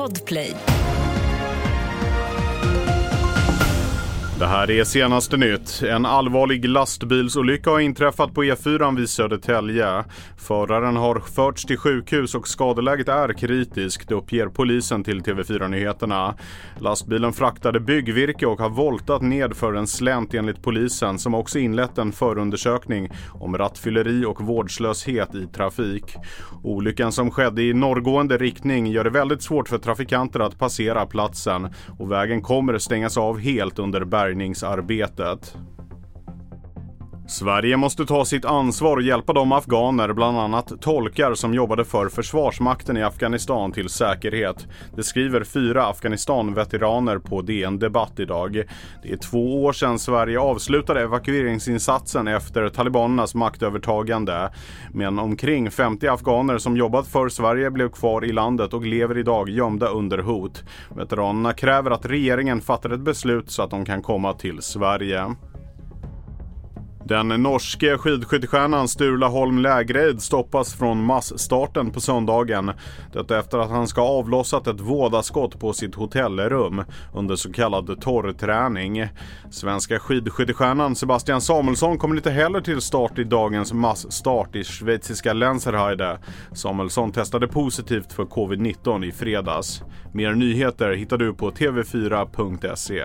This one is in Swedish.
Podplay. Det här är senaste nytt. En allvarlig lastbilsolycka har inträffat på E4 vid Södertälje. Föraren har förts till sjukhus och skadeläget är kritiskt, uppger polisen till TV4 Nyheterna. Lastbilen fraktade byggvirke och har voltat ned för en slänt enligt polisen som också inlett en förundersökning om rattfylleri och vårdslöshet i trafik. Olyckan som skedde i norrgående riktning gör det väldigt svårt för trafikanter att passera platsen och vägen kommer stängas av helt under berg bärgningsarbetet. Sverige måste ta sitt ansvar och hjälpa de afghaner, bland annat tolkar som jobbade för Försvarsmakten i Afghanistan till säkerhet. Det skriver fyra Afghanistan-veteraner på DN Debatt idag. Det är två år sedan Sverige avslutade evakueringsinsatsen efter talibanernas maktövertagande. Men omkring 50 afghaner som jobbat för Sverige blev kvar i landet och lever idag gömda under hot. Veteranerna kräver att regeringen fattar ett beslut så att de kan komma till Sverige. Den norske skidskyttestjärnan Sturla Holm Lägreid stoppas från massstarten på söndagen. Detta efter att han ska ha avlossat ett vådaskott på sitt hotellrum under så kallad torrträning. Svenska skidskyttestjärnan Sebastian Samuelsson kommer inte heller till start i dagens massstart i schweiziska Lenzerheide. Samuelsson testade positivt för covid-19 i fredags. Mer nyheter hittar du på tv4.se.